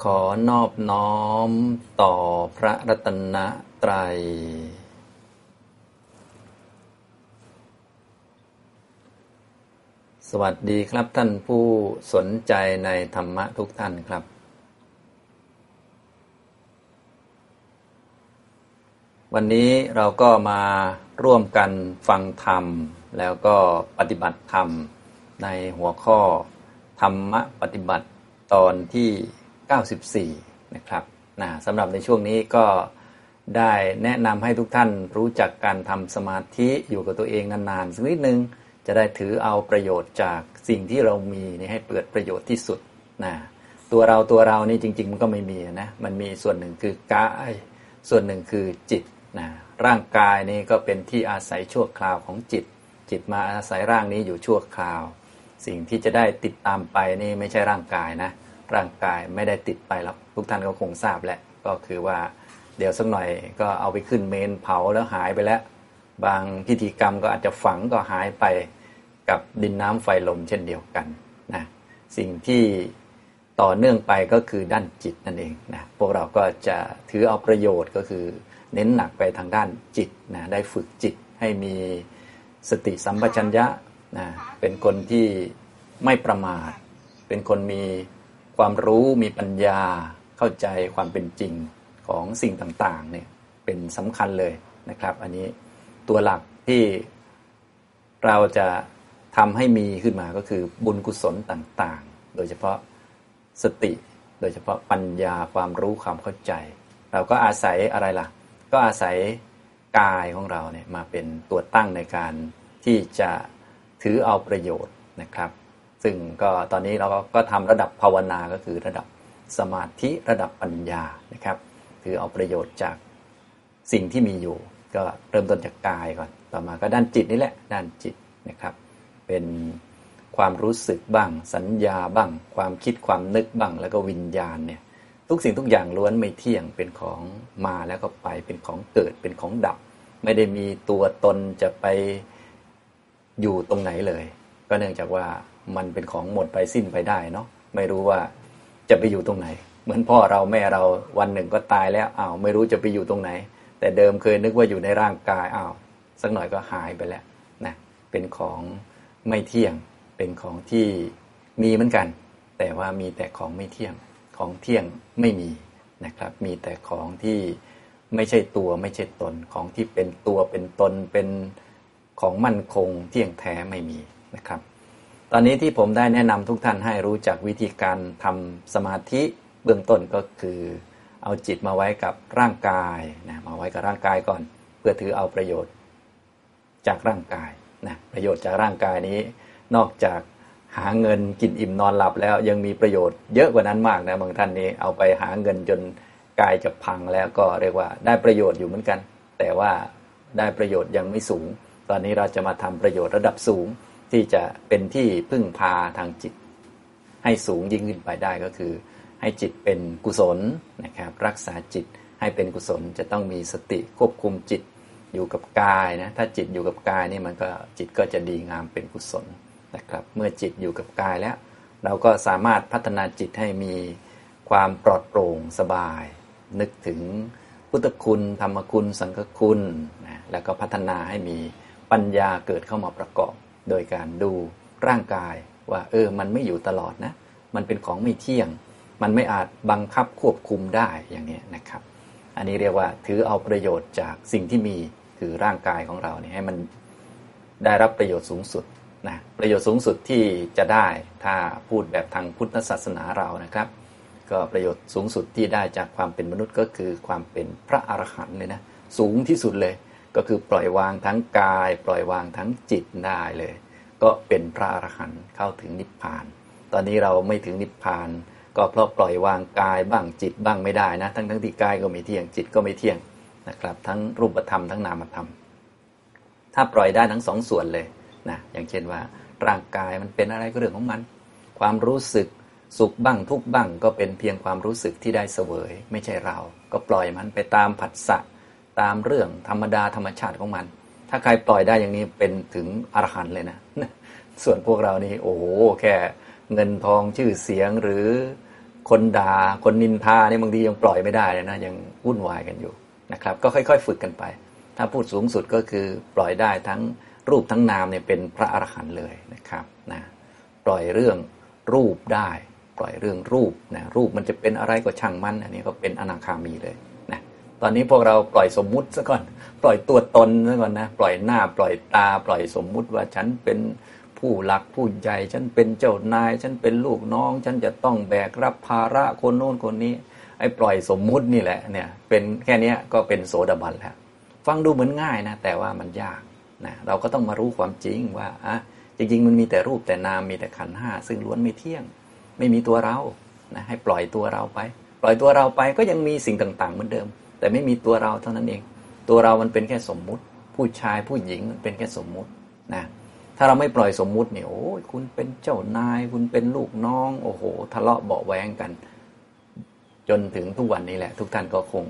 ขอนอบน้อมต่อพระรัตนตรัย สวัสดีครับท่านผู้สนใจในธรรมะทุกท่านครับ วันนี้เราก็มาร่วมกันฟังธรรม แล้วก็ปฏิบัติธรรมในหัวข้อธรรมะปฏิบัติตอนที่ 94 นะครับนะสำหรับในช่วงนี้ก็ได้แนะนำให้ทุกท่านรู้จักการทำสมาธิอยู่กับตัวเองนานๆสักนิดนึงจะได้ถือเอาประโยชน์จากสิ่งที่เรามีนี่ให้เปิดประโยชน์ที่สุดนะตัวเราตัวเรานี่จริง ๆ มันก็ไม่มีนะมันมีส่วนหนึ่งคือกายส่วนหนึ่งคือจิตนะร่างกายนี่ก็เป็นที่อาศัยชั่วคราวของจิต จิตมาอาศัยร่างนี้อยู่ชั่วคราว สิ่งที่จะได้ติดตามไปนี่ไม่ใช่ร่างกายนะ ร่างกายไม่ได้ติดไปแล้วทุกท่านก็คงทราบแหละก็คือว่าเดี๋ยวสักหน่อยก็เอาไปขึ้นเมนเผาแล้วหายไปแล้ว บางพิธีกรรมก็อาจจะฝังก็หายไปกับดินน้ำไฟลมเช่นเดียวกันนะสิ่งที่ต่อเนื่องไปก็คือด้านจิตนั่นเองนะพวกเราก็จะถือเอาประโยชน์ก็คือเน้นหนักไปทางด้านจิตนะได้ฝึกจิตให้มีสติสัมปชัญญะนะเป็นคนที่ไม่ประมาท เป็นคนมี ความรู้มีปัญญาเข้าใจความเป็นจริงของสิ่งต่างๆเนี่ยเป็นสำคัญเลยนะครับ อันนี้ตัวหลักที่เราจะทำให้มีขึ้นมาก็คือบุญกุศลต่างๆ โดยเฉพาะสติ โดยเฉพาะปัญญาความรู้ความเข้าใจ เราก็อาศัยอะไรล่ะ ก็อาศัยกายของเราเนี่ยมาเป็นตัวตั้งในการที่จะถือเอาประโยชน์นะครับ ซึ่งก็ตอนนี้เราก็ทำระดับภาวนาก็คือระดับสมาธิระดับปัญญานะครับ คือเอาประโยชน์จากสิ่งที่มีอยู่ ก็เริ่มต้นจากกายก่อน ต่อมาก็ด้านจิตนี่แหละด้านจิตนะครับ เป็นความรู้สึกบ้าง สัญญาบ้าง ความคิดความนึกบ้าง แล้วก็วิญญาณเนี่ยทุกสิ่งทุกอย่างล้วนไม่เที่ยงเป็นของมาแล้วก็ไปเป็นของเกิดเป็นของดับ ไม่ได้มีตัวตนจะไปอยู่ตรงไหนเลย ก็เนื่องจากว่า มันเป็นของหมดไปสิ้นไปได้เนาะไม่รู้ว่าจะไปอยู่ตรงไหน เหมือนพ่อเราแม่เราวันหนึ่งก็ตายแล้วอ้าวไม่รู้จะไปอยู่ตรงไหน แต่เดิมเคยนึกว่าอยู่ในร่างกายอ้าวสักหน่อยก็หายไปแล้วนะเป็นของไม่เที่ยงเป็นของที่มีเหมือนกัน แต่ว่ามีแต่ของไม่เที่ยงของเที่ยงไม่มีนะครับ มีแต่ของที่ไม่ใช่ตัวไม่ใช่ตนของที่เป็นตัวเป็นตนเป็นของมั่นคงเที่ยงแท้ไม่มีนะครับ ตอนนี้ที่ผมได้แนะนำทุกท่านให้รู้จักวิธีการทำสมาธิเบื้องต้นก็คือ เอาจิตมาไว้กับร่างกายนะมาไว้กับร่างกายก่อน เพื่อถือเอาประโยชน์จากร่างกายนะประโยชน์จากร่างกายนี้ นอกจากหาเงินกินอิ่มนอนหลับแล้วยังมีประโยชน์เยอะกว่านั้นมากนะบางท่านนี้เอาไปหาเงินจนกายจะพังแล้วก็เรียกว่าได้ประโยชน์อยู่เหมือนกัน แต่ว่าได้ประโยชน์ยังไม่สูง ตอนนี้เราจะมาทำประโยชน์ระดับสูง ที่จะเป็นที่พึ่งพาทางจิต ให้สูงยิ่งขึ้นไปได้ก็คือ ให้จิตเป็นกุศลนะครับ รักษาจิตให้เป็นกุศลจะต้องมีสติควบคุมจิตอยู่กับกายนะถ้าจิตอยู่กับกายนี่มันก็จิตก็จะดีงามเป็นกุศลนะครับ เมื่อจิตอยู่กับกายแล้ว เราก็สามารถพัฒนาจิตให้มีความปลอดโปร่งสบาย นึกถึงพุทธคุณ ธรรมคุณ สังฆคุณนะแล้วก็พัฒนาให้มีปัญญาเกิดเข้ามาประกอบ โดยการดูร่างกายว่า เออ มันไม่อยู่ตลอดนะ มันเป็นของไม่เที่ยง มันไม่อาจบังคับควบคุมได้อย่างนี้นะครับ อันนี้เรียกว่าถือเอาประโยชน์จากสิ่งที่มีคือร่างกายของเราเนี่ยให้มันได้รับประโยชน์สูงสุดนะประโยชน์สูงสุดที่จะได้ถ้าพูดแบบทางพุทธศาสนาเรานะครับ ก็ประโยชน์สูงสุดที่ได้จากความเป็นมนุษย์ก็คือความเป็นพระอรหันต์เลยนะสูงที่สุดเลย ก็คือปล่อยวางทั้งกาย ปล่อยวางทั้งจิตได้เลย ก็เป็นพระอรหันต์เข้าถึงนิพพาน ตอนนี้เราไม่ถึงนิพพาน ก็เพราะปล่อยวางกายบ้างจิตบ้างไม่ได้นะ ทั้งทั้งที่กายก็ไม่เที่ยงจิตก็ไม่เที่ยงนะครับ ทั้งรูปธรรมทั้งนามธรรม ถ้าปล่อยได้ทั้งสองส่วนเลยนะอย่างเช่นว่า ร่างกายมันเป็นอะไรก็เรื่องของมัน ความรู้สึกสุขบ้างทุกบ้างก็เป็นเพียงความรู้สึกที่ได้เสวย ไม่ใช่เรา ก็ปล่อยมันไปตามผัสสะ ตามเรื่องธรรมดาธรรมชาติของมัน ถ้าใครปล่อยได้อย่างนี้เป็นถึงอรหันต์เลยนะ ส่วนพวกเรานี่โอ้โหแค่เงินทองชื่อเสียงหรือคนด่าคนนินทาเนี่ยบางทียังปล่อยไม่ได้เลยนะยังวุ่นวายกันอยู่นะครับ ก็ค่อย ๆ ฝึกกันไป ถ้าพูดสูงสุดก็คือปล่อยได้ทั้งรูปทั้งนามเนี่ยเป็นพระอรหันต์เลยนะครับนะปล่อยเรื่องรูปได้ ปล่อยเรื่องรูปนะรูปมันจะเป็นอะไรก็ช่างมัน อันนี้ก็เป็นอนาคามีเลย ตอนนี้พวกเราปล่อยสมมุติซะก่อน ปล่อยตัวตนซะก่อนนะ ปล่อยหน้า ปล่อยตา ปล่อยสมมุติว่าฉันเป็นผู้หลักผู้ใหญ่ ฉันเป็นเจ้านาย ฉันเป็นลูกน้อง ฉันจะต้องแบกรับภาระคนโน้นคนนี้ ไอ้ปล่อยสมมุตินี่แหละเนี่ย เป็นแค่นี้ก็เป็นโสดาบันแล้วฟังดูเหมือนง่ายนะ แต่ว่ามันยากนะเราก็ต้องมารู้ความจริงว่าอะจริง ๆ มันมีแต่รูปแต่นามมีแต่ขันห้าซึ่งล้วนไม่เที่ยง ไม่มีตัวเรานะให้ปล่อยตัวเราไป ปล่อยตัวเราไปก็ยังมีสิ่งต่าง ๆ เหมือนเดิม แต่ไม่มีตัวเราเท่านั้นเอง ตัวเรามันเป็นแค่สมมุติ ผู้ชายผู้หญิงมันเป็นแค่สมมุตินะถ้าเราไม่ปล่อยสมมุติเนี่ยโอ้ยคุณเป็นเจ้านาย คุณเป็นลูกน้อง โอ้โห ทะเลาะเบาแวงกัน จนถึงทุกวันนี้แหละ ทุกท่านก็คง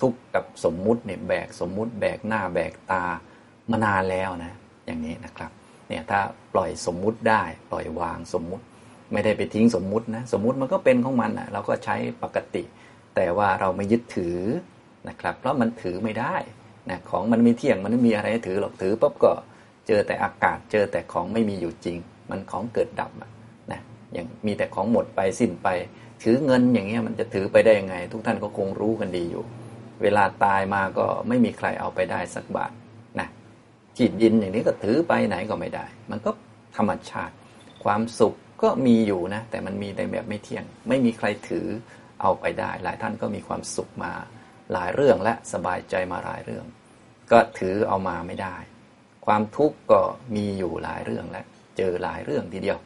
ทุกกับสมมุติเนี่ยแบกสมมุติ แบกหน้าแบกตามานานแล้วนะ อย่างนี้นะครับ เนี่ยถ้าปล่อยสมมุติได้ ปล่อยวางสมมุติ ไม่ได้ไปทิ้งสมมุตินะ สมมุติมันก็เป็นของมันอะ เราก็ใช้ปกติ แต่ว่าเราไม่ยึดถือ นะครับ เพราะมันถือไม่ได้นะของมันไม่เที่ยงมันไม่มีอะไรถือหรอกถือปุ๊บก็เจอแต่อากาศเจอแต่ของไม่มีอยู่จริง มันของเกิดดับนะอย่างมีแต่ของหมดไปสิ้นไป ถือเงินอย่างเงี้ยมันจะถือไปได้ยังไง ทุกท่านก็คงรู้กันดีอยู่ เวลาตายมาก็ไม่มีใครเอาไปได้สักบาทนะจีดยินอย่างนี้ก็ถือไปไหนก็ไม่ได้ มันก็ธรรมชาติ ความสุขก็มีอยู่นะ แต่มันมีแต่แบบไม่เที่ยง ไม่มีใครถือเอาไปได้ หลายท่านก็มีความสุขมา หลายเรื่องและสบายใจมาหลายเรื่อง ก็ถือเอามาไม่ได้ ความทุกข์ก็มีอยู่หลายเรื่องและเจอหลายเรื่องทีเดียว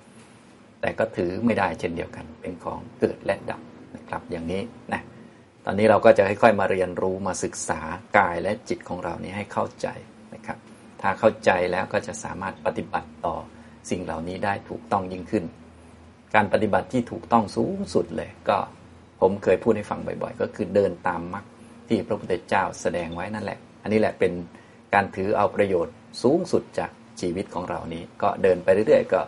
แต่ก็ถือไม่ได้เช่นเดียวกัน เป็นของเกิดและดับนะครับอย่างนี้นะตอนนี้เราก็จะค่อยๆมาเรียนรู้มาศึกษากายและจิตของเรานี้ให้เข้าใจนะครับ ถ้าเข้าใจแล้วก็จะสามารถปฏิบัติต่อสิ่งเหล่านี้ได้ถูกต้องยิ่งขึ้น การปฏิบัติที่ถูกต้องสูงสุดเลยก็ผมเคยพูดให้ฟังบ่อย ๆ ก็คือเดินตามมรรค ที่พระพุทธเจ้าแสดงไว้นั่นแหละ อันนี้แหละเป็นการถือเอาประโยชน์สูงสุดจากชีวิตของเรานี้ ก็เดินไปเรื่อยๆ ก็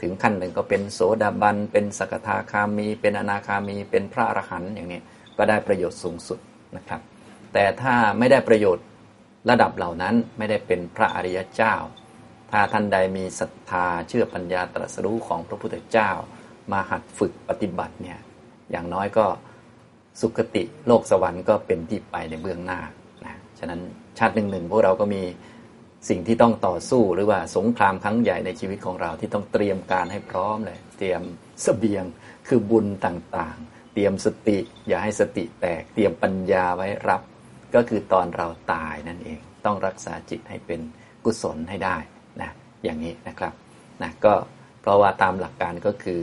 ถึงขั้นหนึ่งก็เป็นโสดาบัน เป็นสกทาคามี เป็นอนาคามี เป็นพระอรหันต์อย่างนี้ก็ได้ประโยชน์สูงสุดนะครับ แต่ถ้าไม่ได้ประโยชน์ระดับเหล่านั้นไม่ได้เป็นพระอริยเจ้า ถ้าท่านใดมีศรัทธาเชื่อปัญญาตรัสรู้ของพระพุทธเจ้า มาหัดฝึกปฏิบัติเนี่ยอย่างน้อยก็ สุคติโลกสวรรค์ก็เป็นที่ไปในเบื้องหน้านะฉะนั้นชาติหนึ่งหนึ่งพวกเราก็มีสิ่งที่ต้องต่อสู้หรือว่าสงครามครั้งใหญ่ในชีวิตของเราที่ต้องเตรียมการให้พร้อมเลย เตรียมสเสบียงคือบุญต่างๆ เตรียมสติ อย่าให้สติแตก เตรียมปัญญาไว้รับ ก็คือตอนเราตายนั่นเอง ต้องรักษาจิตให้เป็นกุศลให้ได้นะอย่างนี้นะครับนะก็เพราะว่าตามหลักการก็คือ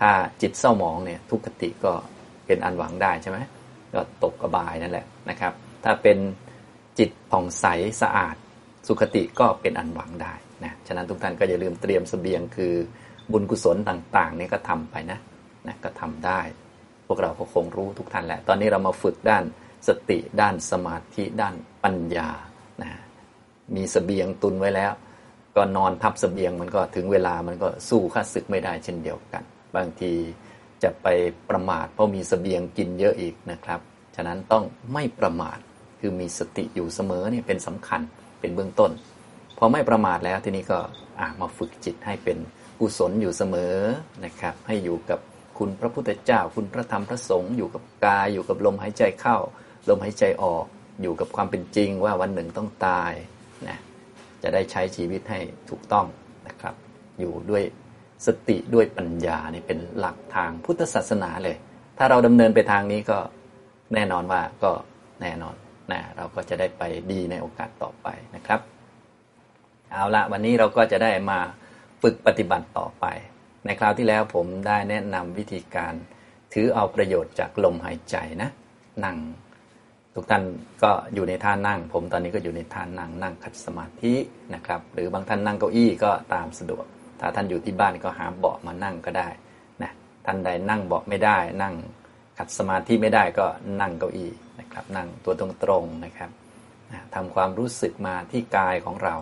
ถ้าจิตเศร้าหมองเนี่ยทุกขติก็ เป็นอันหวังได้ใช่ไหมก็ตกกระบายนั่นแหละนะครับ ถ้าเป็นจิตผ่องใสสะอาดสุขติก็เป็นอันหวังได้นะฉะนั้นทุกท่านก็อย่าลืมเตรียมสเสบียงคือบุญกุศลต่างๆนี่ก็ทำไปนะนะก็ทำได้ พวกเราก็คงรู้ทุกท่านแหละ ตอนนี้เรามาฝึกด้านสติด้านสมาธิด้านปัญญานะมีสเสบียงตุนไว้แล้ว ก็นอนทับสเสบียงมันก็ถึงเวลามันก็สู้ข้าศึกไม่ได้เช่นเดียวกัน บางที จะไปประมาทเพราะมีสเสบียงกินเยอะอีกนะครับ ฉะนั้นต้องไม่ประมาทคือมีสติอยู่เสมอเนี่ยเป็นสำคัญเป็นเบื้องต้น พอไม่ประมาทแล้วทีนี้ก็มาฝึกจิตให้เป็นกุศลอยู่เสมอนะครับ ให้อยู่กับคุณพระพุทธเจ้า คุณพระธรรมพระสงฆ์อยู่กับกายอยู่กับลมหายใจเข้า ลมหายใจออก อยู่กับความเป็นจริงว่าวันหนึ่งต้องตายนะจะได้ใช้ชีวิตให้ถูกต้องนะครับ อยู่ด้วย สติด้วยปัญญานี่เป็นหลักทางพุทธศาสนาเลย ถ้าเราดำเนินไปทางนี้ก็แน่นอนว่าก็แน่นอนนะเราก็จะได้ไปดีในโอกาสต่อไปนะครับ เอาละวันนี้เราก็จะได้มาฝึกปฏิบัติต่อไป ในคราวที่แล้วผมได้แนะนำวิธีการถือเอาประโยชน์จากลมหายใจนะ นั่ง ทุกท่านก็อยู่ในท่านั่ง ผมตอนนี้ก็อยู่ในท่านั่งนั่งขัดสมาธินะครับ หรือบางท่านนั่งเก้าอี้ก็ตามสะดวก ถ้าท่านอยู่ที่บ้านก็หาเบาะมานั่งก็ได้นะท่านใดนั่งเบาะไม่ได้ นั่งขัดสมาธิไม่ได้ก็นั่งเก้าอี้นะครับ นั่งตัวตรงๆนะครับทำความรู้สึกมาที่กายของเรา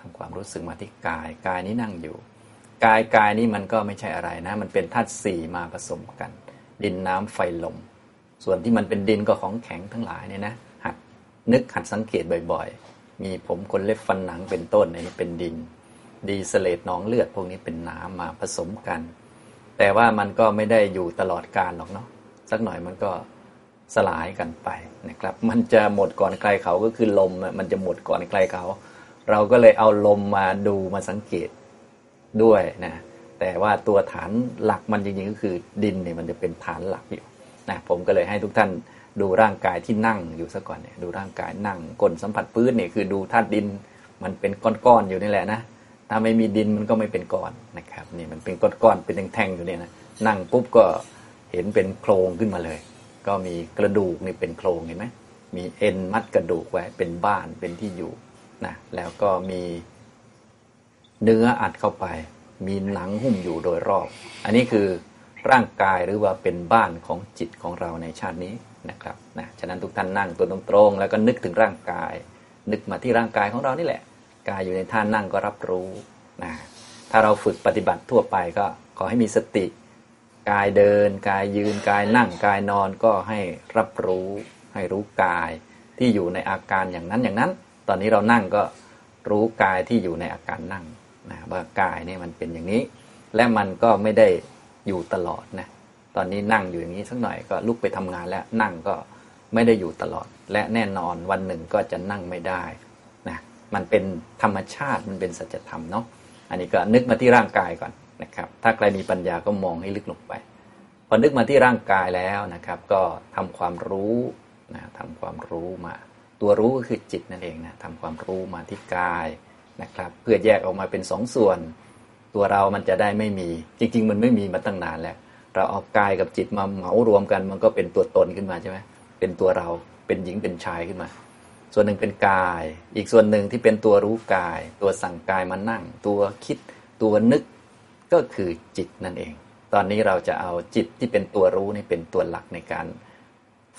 ทำความรู้สึกมาที่กายกายนี้นั่งอยู่ กายกายนี้มันก็ไม่ใช่อะไรนะ มันเป็นธาตุสี่มาผสมกัน ดินน้ำไฟลมส่วนที่มันเป็นดินก็ของแข็งทั้งหลายเนี่ยนะหัดนึกหัดสังเกตบ่อยๆ มีผมคนเล็บฟันหนังเป็นต้นนี่เป็นดิน ดีสเลตน้องเลือดพวกนี้เป็นน้ำมาผสมกัน แต่ว่ามันก็ไม่ได้อยู่ตลอดกาลหรอกเนาะสักหน่อยมันก็สลายกันไปนะครับ มันจะหมดก่อนใครเขาก็คือลมมันจะหมดก่อนใครเขา เราก็เลยเอาลมมาดูมาสังเกตด้วยนะแต่ว่าตัวฐานหลักมันจริงๆก็คือดินเนี่ยมันจะเป็นฐานหลักอยู่นะผมก็เลยให้ทุกท่านดูร่างกายที่นั่งอยู่ซะก่อนเนี่ยดูร่างกายนั่งก้นสัมผัสพื้นเนี่ยคือดูธาตุดินมันเป็นก้อนๆอยู่นี่แหละนะ ถ้าไม่มีดินมันก็ไม่เป็นก้อนนะครับนี่มันเป็นก้อนๆเป็นแท่งๆอยู่เนี่ยนะนั่งปุ๊บก็เห็นเป็นโครงขึ้นมาเลย ก็มีกระดูกนี่เป็นโครงเห็นไหมมีเอ็นมัดกระดูกไว้เป็นบ้านเป็นที่อยู่นะแล้วก็มีเนื้ออัดเข้าไป มีหนังหุ้มอยู่โดยรอบ อันนี้คือร่างกายหรือว่าเป็นบ้านของจิตของเราในชาตินี้นะครับนะฉะนั้นทุกท่านนั่งตัวตรงๆแล้วก็นึกถึงร่างกาย นึกมาที่ร่างกายของเรานี่แหละ กายอยู่ในท่านั่งก็รับรู้นะถ้าเราฝึกปฏิบัติทั่วไปก็ขอให้มีสติ กายเดิน กายยืน กายนั่ง กายนอนก็ให้รับรู้ ให้รู้กายที่อยู่ในอาการอย่างนั้นอย่างนั้น ตอนนี้เรานั่งก็รู้กายที่อยู่ในอาการนั่งนะว่ากายนี่มันเป็นอย่างนี้ และมันก็ไม่ได้อยู่ตลอดนะตอนนี้นั่งอยู่อย่างนี้สักหน่อยก็ลุกไปทำงานแล้วนั่งก็ไม่ได้อยู่ตลอด และแน่นอนวันหนึ่งก็จะนั่งไม่ได้ มันเป็นธรรมชาติมันเป็นสัจธรรมเนาะอันนี้ก็นึกมาที่ร่างกายก่อนนะครับ ถ้าใครมีปัญญาก็มองให้ลึกลงไปพอนึกมาที่ร่างกายแล้วนะครับ ก็ทำความรู้นะทำความรู้มา ตัวรู้ก็คือจิตนั่นเองนะทำความรู้มาที่กายนะครับ เพื่อแยกออกมาเป็นสองส่วน ตัวเรามันจะได้ไม่มี จริง ๆ มันไม่มีมาตั้งนานแล้ว เราเอากายกับจิตมาเหมารวมกัน มันก็เป็นตัวตนขึ้นมาใช่ไหมเป็นตัวเราเป็นหญิงเป็นชายขึ้นมา ส่วนหนึ่งเป็นกาย อีกส่วนหนึ่งที่เป็นตัวรู้กาย ตัวสั่งกายมานั่ง ตัวคิดตัวนึกก็คือจิตนั่นเอง ตอนนี้เราจะเอาจิตที่เป็นตัวรู้นี่เป็นตัวหลักในการ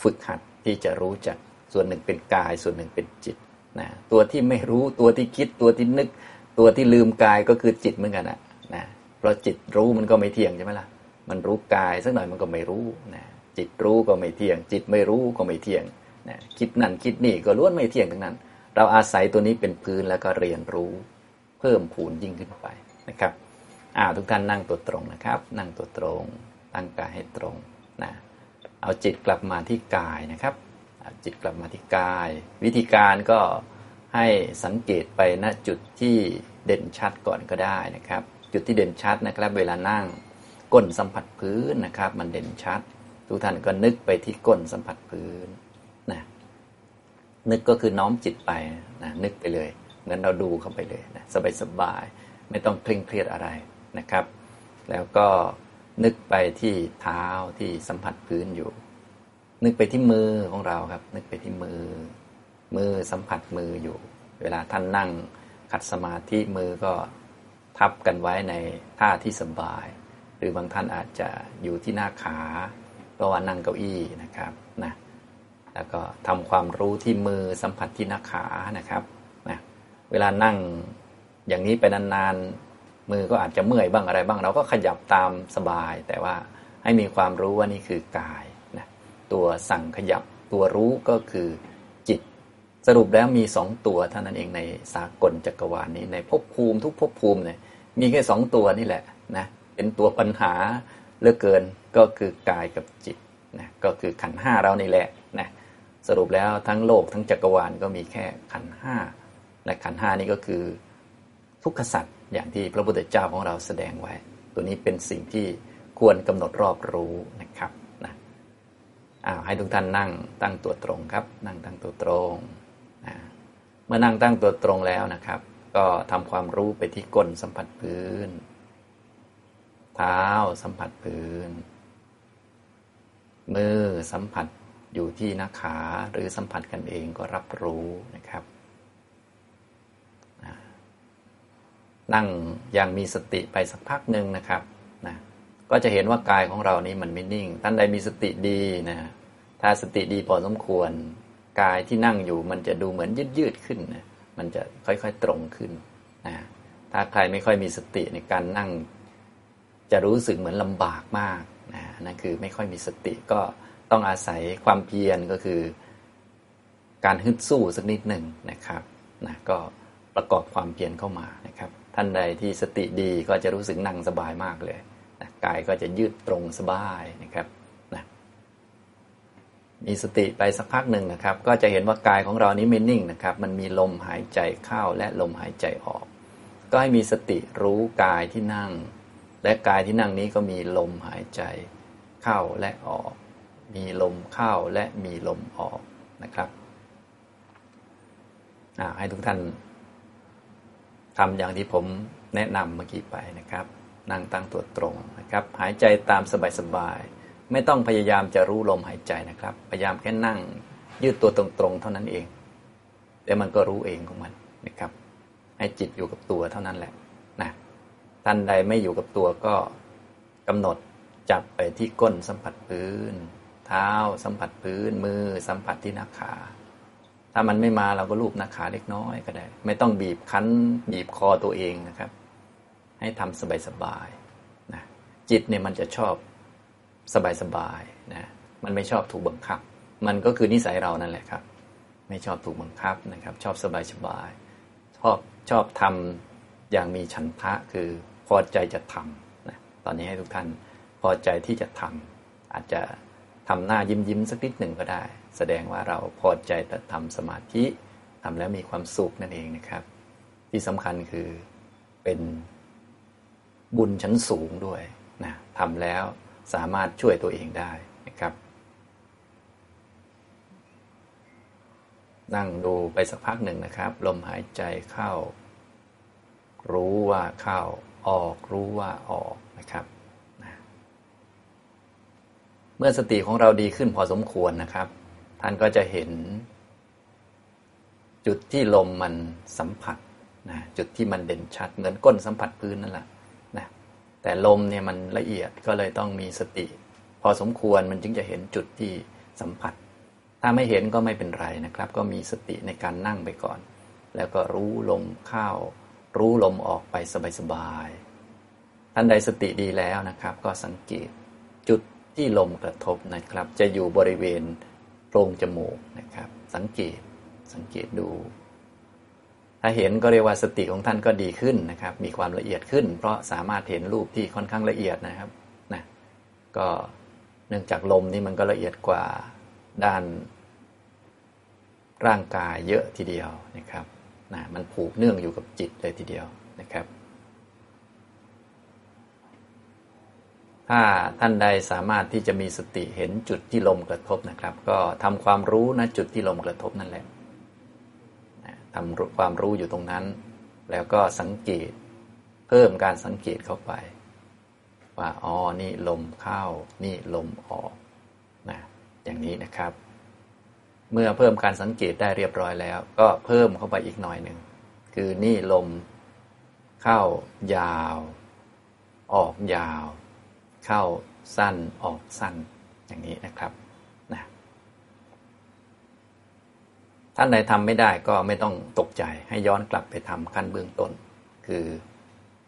ฝึกหัดที่จะรู้จักส่วนหนึ่งเป็นกาย ส่วนหนึ่งเป็นจิตนะตัวที่ไม่รู้ตัวที่คิดตัวที่นึก ตัวที่ลืมกายก็คือจิตเหมือนกันนะนะเพราะจิตรู้มันก็ไม่เที่ยงใช่ไหมล่ะมันรู้กายสักหน่อยมันก็ไม่รู้นะจิตรู้ก็ไม่เที่ยง จิตไม่รู้ก็ไม่เที่ยง นะคิดนั่นคิดนี่ก็ล้วนไม่เที่ยงทั้งนั้น เราอาศัยตัวนี้เป็นพื้นแล้วก็เรียนรู้ เพิ่มพูนยิ่งขึ้นไปนะครับอ่าทุกท่านนั่งตัวตรงนะครับ นั่งตัวตรงตั้งกายให้ตรงนะเอาจิตกลับมาที่กายนะครับจิตกลับมาที่กาย วิธีการก็ให้สังเกตไปณจุดที่เด่นชัดก่อนก็ได้นะครับ จุดที่เด่นชัดนะครับ เวลานั่งก้นสัมผัสพื้นนะครับ มันเด่นชัด ทุกท่านก็นึกไปที่ก้นสัมผัสพื้น นึกก็คือน้อมจิตไปนะนึกไปเลยงั้นเราดูเข้าไปเลยนะสบายๆไม่ต้องเคร่งเครียดอะไรนะครับ แล้วก็นึกไปที่เท้าที่สัมผัสพื้นอยู่ นึกไปที่มือของเราครับ นึกไปที่มือ มือสัมผัสมืออยู่ เวลาท่านนั่งขัดสมาธิมือก็ทับกันไว้ในท่าที่สบาย หรือบางท่านอาจจะอยู่ที่หน้าขาเพราะว่านั่งเก้าอี้นะครับนะ แล้วก็ทำความรู้ที่มือสัมผัสที่หน้าขานะครับนะเวลานั่งอย่างนี้ไปนานๆ มือก็อาจจะเมื่อยบ้างอะไรบ้าง เราก็ขยับตามสบาย แต่ว่าให้มีความรู้ว่านี่คือกายตัวสั่งขยับตัวรู้ก็คือจิต สรุปแล้วมีสองตัวเท่านั้นเองในสากลจักรวาลนี้ในภพภูมิทุกภพภูมิเนี่ยมีแค่สองตัวนี่แหละนะเป็นตัวปัญหาเลือกเกินก็คือกายกับจิตนะก็คือขันห้าเรานี่แหละ สรุปแล้วทั้งโลกทั้งจักรวาลก็มีแค่ขันห้าและขันห้านี้ก็คือทุกขสัตว์อย่างที่พระพุทธเจ้าของเราแสดงไว้ ตัวนี้เป็นสิ่งที่ควรกำหนดรอบรู้นะครับนะอ้าวให้ทุกท่านนั่งตั้งตัวตรงครับ นั่งตั้งตัวตรงนะเมื่อนั่งตั้งตัวตรงแล้วนะครับ ก็ทำความรู้ไปที่ก้นสัมผัสพื้น เท้าสัมผัสพื้น มือสัมผัส อยู่ที่หน้าขาหรือสัมผัสกันเองก็รับรู้นะครับ นั่งอย่างมีสติไปสักพักหนึ่งนะครับนะก็จะเห็นว่ากายของเรานี้มันไม่นิ่ง ท่านใดมีสติดีนะถ้าสติดีพอสมควร กายที่นั่งอยู่มันจะดูเหมือนยืดยืดขึ้นนะมันจะค่อยๆตรงขึ้นนะถ้าใครไม่ค่อยมีสติในการนั่ง จะรู้สึกเหมือนลำบากมากนนั่นคือไม่ค่อยมีสติก็ ต้องอาศัยความเพียรก็คือ การฮึดสู้สักนิดหนึ่งนะครับนะก็ประกอบความเพียรเข้ามานะครับ ท่านใดที่สติดีก็จะรู้สึกนั่งสบายมากเลยนะกายก็จะยืดตรงสบายนะครับนะมีสติไปสักพักหนึ่งนะครับ ก็จะเห็นว่ากายของเรานี้ไม่นิ่งนะครับ มันมีลมหายใจเข้าและลมหายใจออก ก็ให้มีสติรู้กายที่นั่ง และกายที่นั่งนี้ก็มีลมหายใจเข้าและออก มีลมเข้าและมีลมออกนะครับให้ทุกท่านทำอย่างที่ผมแนะนำเมื่อกี้ไปนะครับ นั่งตั้งตัวตรงนะครับ หายใจตามสบายๆไม่ต้องพยายามจะรู้ลมหายใจนะครับ พยายามแค่นั่งยืดตัวตรงๆ เท่านั้นเองเดี๋ยวมันก็รู้เองของมันนะครับ ให้จิตอยู่กับตัวเท่านั้นแหละนะท่านใดไม่อยู่กับตัวก็กำหนดจับไปที่ก้นสัมผัสพื้น เท้า สัมผัสพื้นมือ สัมผัสที่หน้าขา ถ้ามันไม่มาเราก็ลูบหน้าขาเล็กน้อยก็ได้ ไม่ต้องบีบคั้น บีบคอตัวเองนะครับ ให้ทำสบายๆนะจิตเนี่ยมันจะชอบสบายๆนะมันไม่ชอบถูกบังคับ มันก็คือนิสัยเรานั่นแหละครับ ไม่ชอบถูกบังคับนะครับ ชอบสบายๆชอบชอบทำอย่างมีฉันทะคือพอใจจะทำนะตอนนี้ให้ทุกท่านพอใจที่จะทำอาจจะ ทำหน้ายิ้มยิ้มสักนิดหนึ่งก็ได้ แสดงว่าเราพอใจแต่ทำสมาธิทำแล้วมีความสุขนั่นเองนะครับ ที่สำคัญคือเป็นบุญชั้นสูงด้วยนะทำแล้วสามารถช่วยตัวเองได้นะครับ นั่งดูไปสักพักหนึ่งนะครับ ลมหายใจเข้า รู้ว่าเข้าออกรู้ว่าออกนะครับ เมื่อสติของเราดีขึ้นพอสมควรนะครับ ท่านก็จะเห็น จุดที่ลมมันสัมผัสนะจุดที่มันเด่นชัด เหมือนก้นสัมผัสพื้นนั่นแหละนะแต่ลมเนี่ยมันละเอียดก็เลยต้องมีสติ พอสมควรมันจึงจะเห็นจุดที่สัมผัส ถ้าไม่เห็นก็ไม่เป็นไรนะครับ ก็มีสติในการนั่งไปก่อน แล้วก็รู้ลมเข้า รู้ลมออกไปสบายๆท่านใดสติดีแล้วนะครับ ก็สังเกตจุด ที่ลมกระทบนะครับ จะอยู่บริเวณโรงจมูกนะครับ สังเกตสังเกตดู ถ้าเห็นก็เรียกว่าสติของท่านก็ดีขึ้นนะครับ มีความละเอียดขึ้น เพราะสามารถเห็นรูปที่ค่อนข้างละเอียดนะครับนะก็เนื่องจากลมนี่มันก็ละเอียดกว่าด้าน ร่างกายเยอะทีเดียวนะครับนะมันผูกเนื่องอยู่กับจิตเลยทีเดียวนะครับ ถ้าท่านใดสามารถที่จะมีสติเห็นจุดที่ลมกระทบนะครับ ก็ทำความรู้นะจุดที่ลมกระทบนั่นแหละทำความรู้อยู่ตรงนั้น แล้วก็สังเกต เพิ่มการสังเกตเข้าไป ว่าอ๋อนี่ลมเข้า นี่ลมออกนะอย่างนี้นะครับ เมื่อเพิ่มการสังเกตได้เรียบร้อยแล้ว ก็เพิ่มเข้าไปอีกหน่อยหนึ่งคือนี่ลม เข้ายาว ออกยาว เข้าสั้นออกสั้นอย่างนี้นะครับนะท่านใดทำไม่ได้ก็ไม่ต้องตกใจให้ย้อนกลับไปทำขั้นเบื้องต้น คือ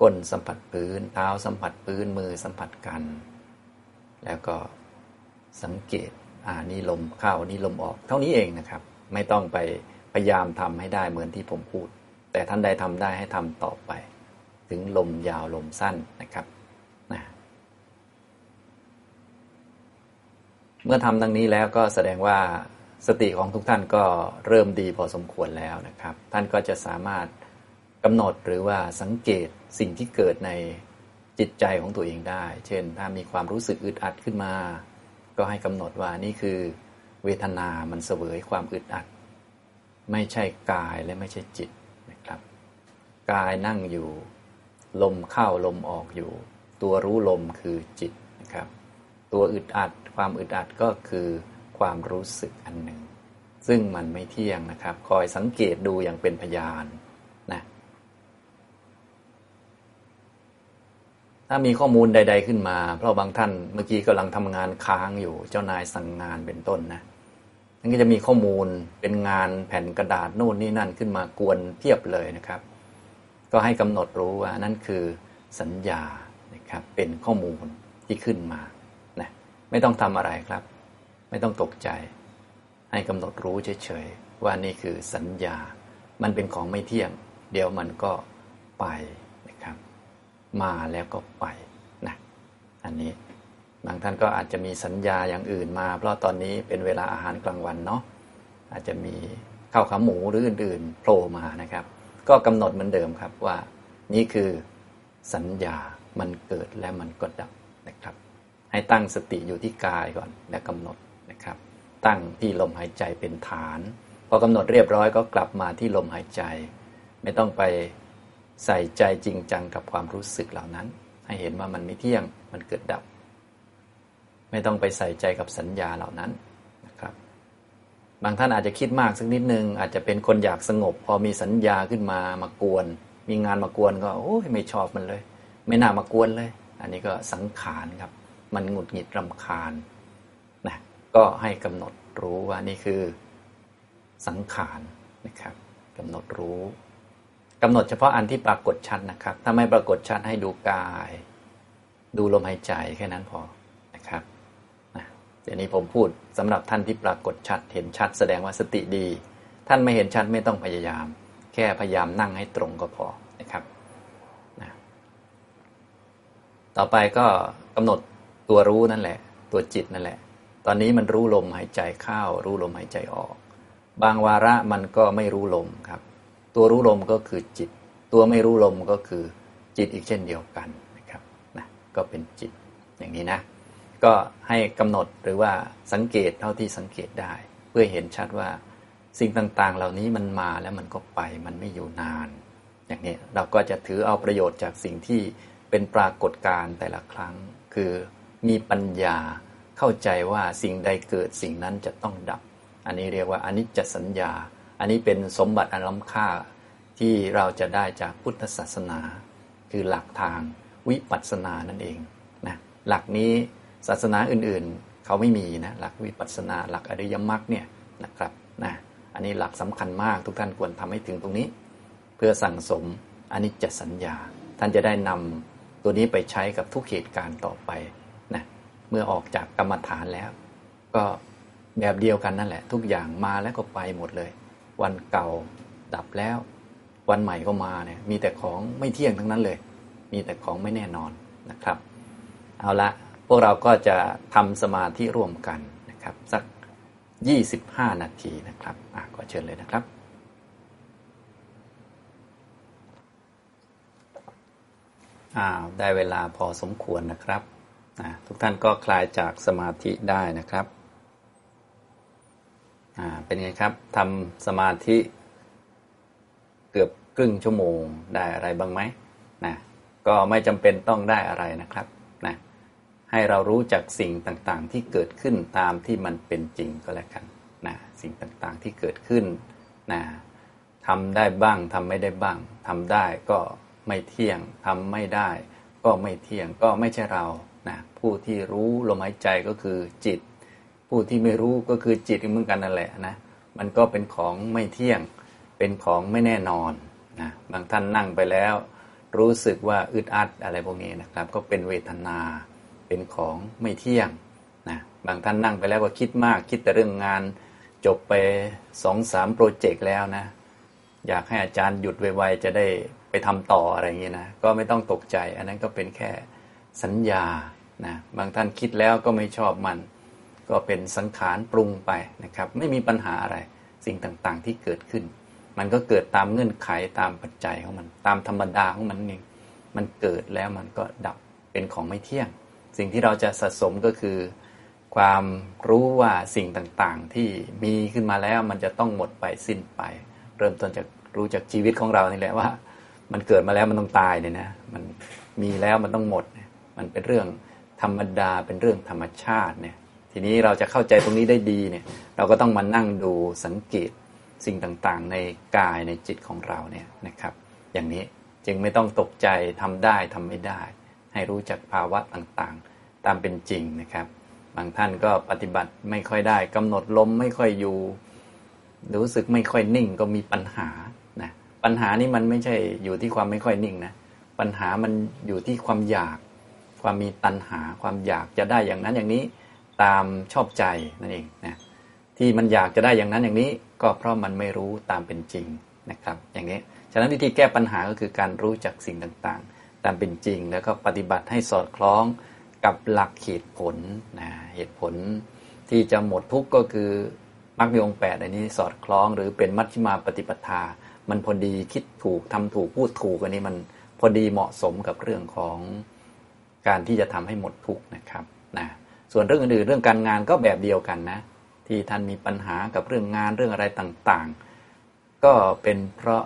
ก้นสัมผัสพื้น เท้าสัมผัสพื้นมือสัมผัสกัน แล้วก็สังเกตอ่านี่ลมเข้านี่ลมออก เท่านี้เองนะครับ ไม่ต้องไปพยายามทำให้ได้เหมือนที่ผมพูด แต่ท่านใดทำได้ให้ทำต่อไป ถึงลมยาวลมสั้นนะครับนะ เมื่อทำดังนี้แล้วก็แสดงว่าสติของทุกท่านก็เริ่มดีพอสมควรแล้วนะครับ ท่านก็จะสามารถกำหนดหรือว่าสังเกตสิ่งที่เกิดในจิตใจของตัวเองได้ เช่น ถ้ามีความรู้สึกอึดอัดขึ้นมา ก็ให้กำหนดว่านี่คือเวทนา มันเสวยความอึดอัด ไม่ใช่กายและไม่ใช่จิตนะครับ กายนั่งอยู่ ลมเข้าลมออกอยู่ ตัวรู้ลมคือจิตนะครับ ตัวอึดอัด ความอึดอัดก็คือความรู้สึกอันหนึ่ง ซึ่งมันไม่เที่ยงนะครับ คอยสังเกตดูอย่างเป็นพยานนะถ้ามีข้อมูลใด ๆขึ้นมา เพราะบางท่านเมื่อกี้กำลังทำงานค้างอยู่ เจ้านายสั่งงานเป็นต้นนะนั่นก็จะมีข้อมูลเป็นงานแผ่นกระดาษโน่นนี่นั่นขึ้นมากวนเทียบเลยนะครับ ก็ให้กำหนดรู้ว่านั่นคือสัญญานะครับเป็นข้อมูลที่ขึ้นมา ไม่ต้องทำอะไรครับ ไม่ต้องตกใจ ให้กำหนดรู้เฉยๆว่านี่คือสัญญา มันเป็นของไม่เที่ยง เดี๋ยวมันก็ไปนะครับ มาแล้วก็ไปนะอันนี้บางท่านก็อาจจะมีสัญญาอย่างอื่นมา เพราะตอนนี้เป็นเวลาอาหารกลางวันเนาะอาจจะมีข้าวขาหมูหรืออื่นๆโผล่มานะครับ ก็กำหนดเหมือนเดิมครับว่า นี่คือสัญญามันเกิดและมันก็ดับนะครับ ให้ตั้งสติอยู่ที่กายก่อนและกำหนดนะครับ ตั้งที่ลมหายใจเป็นฐาน พอกำหนดเรียบร้อยก็กลับมาที่ลมหายใจ ไม่ต้องไปใส่ใจจริงจังกับความรู้สึกเหล่านั้น ให้เห็นว่ามันไม่เที่ยงมันเกิดดับ ไม่ต้องไปใส่ใจกับสัญญาเหล่านั้นนะครับ บางท่านอาจจะคิดมากสักนิดนึง อาจจะเป็นคนอยากสงบ พอมีสัญญาขึ้นมามากวน มีงานมากวนก็โอ้ยไม่ชอบมันเลย ไม่น่ามากวนเลย อันนี้ก็สังขารครับ มันหงุดหงิดรำคาญนะก็ให้กำหนดรู้ว่านี่คือสังขารนะครับกำหนดรู้กำหนดเฉพาะอันที่ปรากฏชัดนะครับ ถ้าไม่ปรากฏชัดให้ดูกาย ดูลมหายใจแค่นั้นพอนะครับนะเดี๋ยวนี้ผมพูดสำหรับท่านที่ปรากฏชัด เห็นชัดแสดงว่าสติดี ท่านไม่เห็นชัดไม่ต้องพยายาม แค่พยายามนั่งให้ตรงก็พอนะครับนะต่อไปก็กำหนด ตัวรู้นั่นแหละ ตัวจิตนั่นแหละ ตอนนี้มันรู้ลมหายใจเข้า รู้ลมหายใจออก บางวาระมันก็ไม่รู้ลมครับ ตัวรู้ลมก็คือจิต ตัวไม่รู้ลมก็คือจิตอีกเช่นเดียวกันนะครับนะก็เป็นจิตอย่างนี้นะ ก็ให้กำหนดหรือว่าสังเกตเท่าที่สังเกตได้ เพื่อเห็นชัดว่าสิ่งต่างๆ เหล่านี้มันมาแล้วมันก็ไปมันไม่อยู่นาน อย่างนี้เราก็จะถือเอาประโยชน์จากสิ่งที่เป็นปรากฏการณ์แต่ละครั้ง คือ มีปัญญาเข้าใจว่าสิ่งใดเกิดสิ่งนั้นจะต้องดับ อันนี้เรียกว่าอนิจจสัญญา อันนี้เป็นสมบัติอันล้ำค่าที่เราจะได้จากพุทธศาสนา คือหลักทางวิปัสสนานั่นเองนะหลักนี้ศาสนาอื่นๆ เขาไม่มีนะหลักวิปัสสนาหลักอริยมรรคเนี่ยนะครับนะอันนี้หลักสำคัญมากทุกท่านควรทำให้ถึงตรงนี้ เพื่อสั่งสมอนิจจสัญญา ท่านจะได้นำตัวนี้ไปใช้กับทุกเหตุการณ์ต่อไป เมื่อออกจากกรรมฐานแล้ว ก็แบบเดียวกันนั่นแหละ ทุกอย่างมาแล้วก็ไปหมดเลย วันเก่าดับแล้ว วันใหม่ก็มาเนี่ยมีแต่ของไม่เที่ยงทั้งนั้นเลย มีแต่ของไม่แน่นอนนะครับ เอาละพวกเราก็จะทำสมาธิร่วมกันนะครับ สัก 25 นาทีนะครับอะขอเชิญเลยนะครับอ้าวได้เวลาพอสมควรนะครับ นะทุกท่านก็คลายจากสมาธิได้นะครับอ่าเป็นไงครับทำสมาธิเกือบครึ่งชั่วโมงได้อะไรบ้างไหมนะก็ไม่จำเป็นต้องได้อะไรนะครับนะให้เรารู้จักสิ่งต่างๆ ที่เกิดขึ้นตามที่มันเป็นจริงก็แล้วกันนะสิ่งต่างๆที่เกิดขึ้นนะทำได้บ้างทำไม่ได้บ้างทำได้ก็ไม่เที่ยงทำไม่ได้ ก็ไม่เที่ยงก็ไม่ใช่เรา นะผู้ที่รู้ลมหายใจก็คือจิต ผู้ที่ไม่รู้ก็คือจิตเหมือนกันนั่นแหละนะมันก็เป็นของไม่เที่ยงเป็นของไม่แน่นอนนะบางท่านนั่งไปแล้ว รู้สึกว่าอึดอัดอะไรพวกนี้นะครับ ก็เป็นเวทนา เป็นของไม่เที่ยงนะบางท่านนั่งไปแล้วก็คิดมากคิดแต่เรื่องงาน จบไปสองสามโปรเจกต์แล้วนะ อยากให้อาจารย์หยุดไวๆจะได้ไปทำต่ออะไรอย่างนี้นะก็ไม่ต้องตกใจ อันนั้นก็เป็นแค่สัญญา นะบางท่านคิดแล้วก็ไม่ชอบมัน ก็เป็นสังขารปรุงไปนะครับ ไม่มีปัญหาอะไร สิ่งต่างๆที่เกิดขึ้น มันก็เกิดตามเงื่อนไขตามปัจจัยของมัน ตามธรรมดาของมันเองมันเกิดแล้วมันก็ดับเป็นของไม่เที่ยง สิ่งที่เราจะสะสมก็คือ ความรู้ว่าสิ่งต่างๆที่มีขึ้นมาแล้วมันจะต้องหมดไปสิ้นไป เริ่มต้นจากรู้จากชีวิตของเรานี่แหละว่า มันเกิดมาแล้วมันต้องตายเนี่ยนะมันมีแล้วมันต้องหมด มันเป็นเรื่อง ธรรมดาเป็นเรื่องธรรมชาติเนี่ยทีนี้เราจะเข้าใจตรงนี้ได้ดีเนี่ยเราก็ต้องมานั่งดูสังเกตสิ่งต่างๆ ในกายในจิตของเราเนี่ยนะครับ อย่างนี้จึงไม่ต้องตกใจทำได้ทำไม่ได้ ให้รู้จักภาวะต่างๆ ตามเป็นจริงนะครับ บางท่านก็ปฏิบัติไม่ค่อยได้กำหนดลมไม่ค่อยอยู่ รู้สึกไม่ค่อยนิ่งก็มีปัญหานะปัญหานี้มันไม่ใช่อยู่ที่ความไม่ค่อยนิ่งนะปัญหามันอยู่ที่ความอยาก ความมีตัณหาความอยากจะได้อย่างนั้นอย่างนี้ตามชอบใจนั่นเองนะที่มันอยากจะได้อย่างนั้นอย่างนี้ ก็เพราะมันไม่รู้ตามเป็นจริงนะครับ อย่างนี้ฉะนั้นวิธีแก้ปัญหาก็คือการรู้จักสิ่งต่างๆ ตามเป็นจริง แล้วก็ปฏิบัติให้สอดคล้องกับหลักเหตุผลนะเหตุผลที่จะหมดทุกข์ก็คือมรรคมีองค์แปดอันนี้สอดคล้องหรือเป็นมัชฌิมาปฏิปทา มันพอดีคิดถูกทำถูกพูดถูกอันนี้มันพอดีเหมาะสมกับเรื่องของ การที่จะทำให้หมดทุกข์นะครับนะส่วนเรื่องอื่นๆเรื่องการงานก็แบบเดียวกันนะ ที่ท่านมีปัญหากับเรื่องงานเรื่องอะไรต่างๆ ก็เป็นเพราะ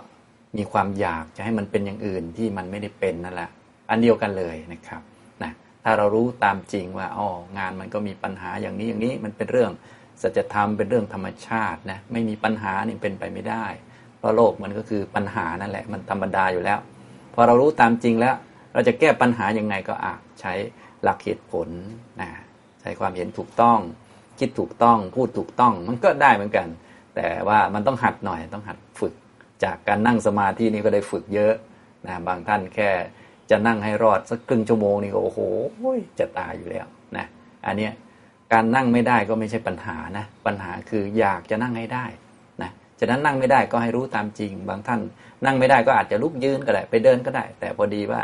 มีความอยากจะให้มันเป็นอย่างอื่นที่มันไม่ได้เป็นนั่นแหละอันเดียวกันเลยนะครับนะถ้าเรารู้ตามจริงว่าอ๋องานมันก็มีปัญหาอย่างนี้อย่างนี้มันเป็นเรื่องสัจธรรมเป็นเรื่องธรรมชาตินะไม่มีปัญหานี่เป็นไปไม่ได้ เพราะโลกมันก็คือปัญหานั่นแหละ มันธรรมดาอยู่แล้ว พอเรารู้ตามจริงแล้ว เราจะแก้ปัญหายังไงก็อาจใช้หลักเหตุผลนะใช้ความเห็นถูกต้อง คิดถูกต้อง พูดถูกต้อง มันก็ได้เหมือนกัน แต่ว่ามันต้องหัดหน่อยต้องหัดฝึก จากการนั่งสมาธินี่ก็ได้ฝึกเยอะนะบางท่านแค่จะนั่งให้รอดสักครึ่งชั่วโมงนี่ก็โอ้โหจะตายอยู่แล้วนะอันนี้การนั่งไม่ได้ก็ไม่ใช่ปัญหานะปัญหาคืออยากจะนั่งให้ได้นะฉะนั้นนั่งไม่ได้ก็ให้รู้ตามจริง บางท่านนั่งไม่ได้ก็อาจจะลุกยืนก็ได้ไปเดินก็ได้ แต่พอดีว่า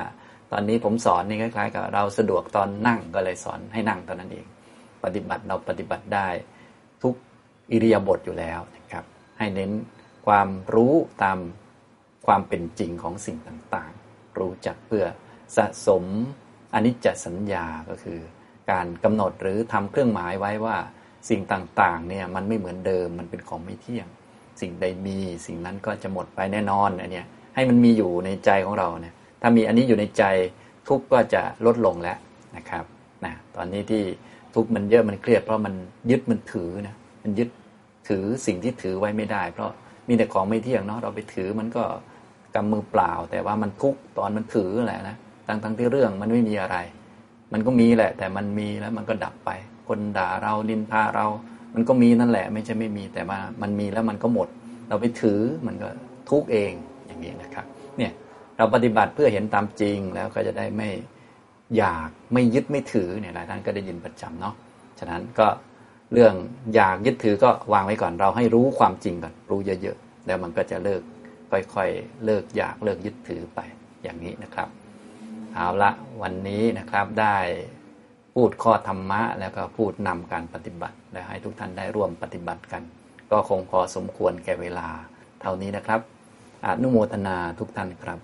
ตอนนี้ผมสอนนี่คล้ายๆกับเราสะดวกตอนนั่งก็เลยสอนให้นั่งตอนนั้นเอง ปฏิบัติเราปฏิบัติได้ทุกอิริยาบถอยู่แล้วนะครับ ให้เน้นความรู้ตามความเป็นจริงของสิ่งต่างๆ รู้จักเพื่อสะสมอนิจจสัญญาก็คือ การกำหนดหรือทำเครื่องหมายไว้ว่าสิ่งต่างๆเนี่ยมันไม่เหมือนเดิมมันเป็นของไม่เที่ยง สิ่งใดมีสิ่งนั้นก็จะหมดไปแน่นอนอันเนี้ยให้มันมีอยู่ในใจของเราเนี่ย ถ้ามีอันนี้อยู่ในใจทุกก็จะลดลงแล้วนะครับนะตอนนี้ที่ทุกมันเยอะมันเครียดเพราะมันยึดมันถือนะมันยึดถือสิ่งที่ถือไว้ไม่ได้ เพราะมีแต่ของไม่เที่ยงเนาะเราไปถือมันก็กำมือเปล่า แต่ว่ามันทุกตอนมันถือแหละนะทั้งทั้งที่เรื่องมันไม่มีอะไร มันก็มีแหละ แต่มันมีแล้วมันก็ดับไป คนด่าเรานินทาเรา มันก็มีนั่นแหละ ไม่ใช่ไม่มีแต่ว่ามันมีแล้วมันก็หมด เราไปถือมันก็ทุกเองอย่างนี้นะครับ เนี่ย เราปฏิบัติเพื่อเห็นตามจริงแล้วก็จะได้ไม่อยากไม่ยึดไม่ถือเนี่ยหลายท่านก็ได้ยินประจำเนาะฉะนั้นก็เรื่องอยากยึดถือก็วางไว้ก่อนเราให้รู้ความจริงก่อนรู้เยอะๆ แล้วมันก็จะเลิกค่อยๆ เลิกอยากเลิกยึดถือไปอย่างนี้นะครับเอาละวันนี้นะครับได้พูดข้อธรรมะ แล้วก็พูดนำการปฏิบัติ และให้ทุกท่านได้ร่วมปฏิบัติกัน ก็คงพอสมควรแก่เวลาเท่านี้นะครับอนุโมทนาทุกท่านครับ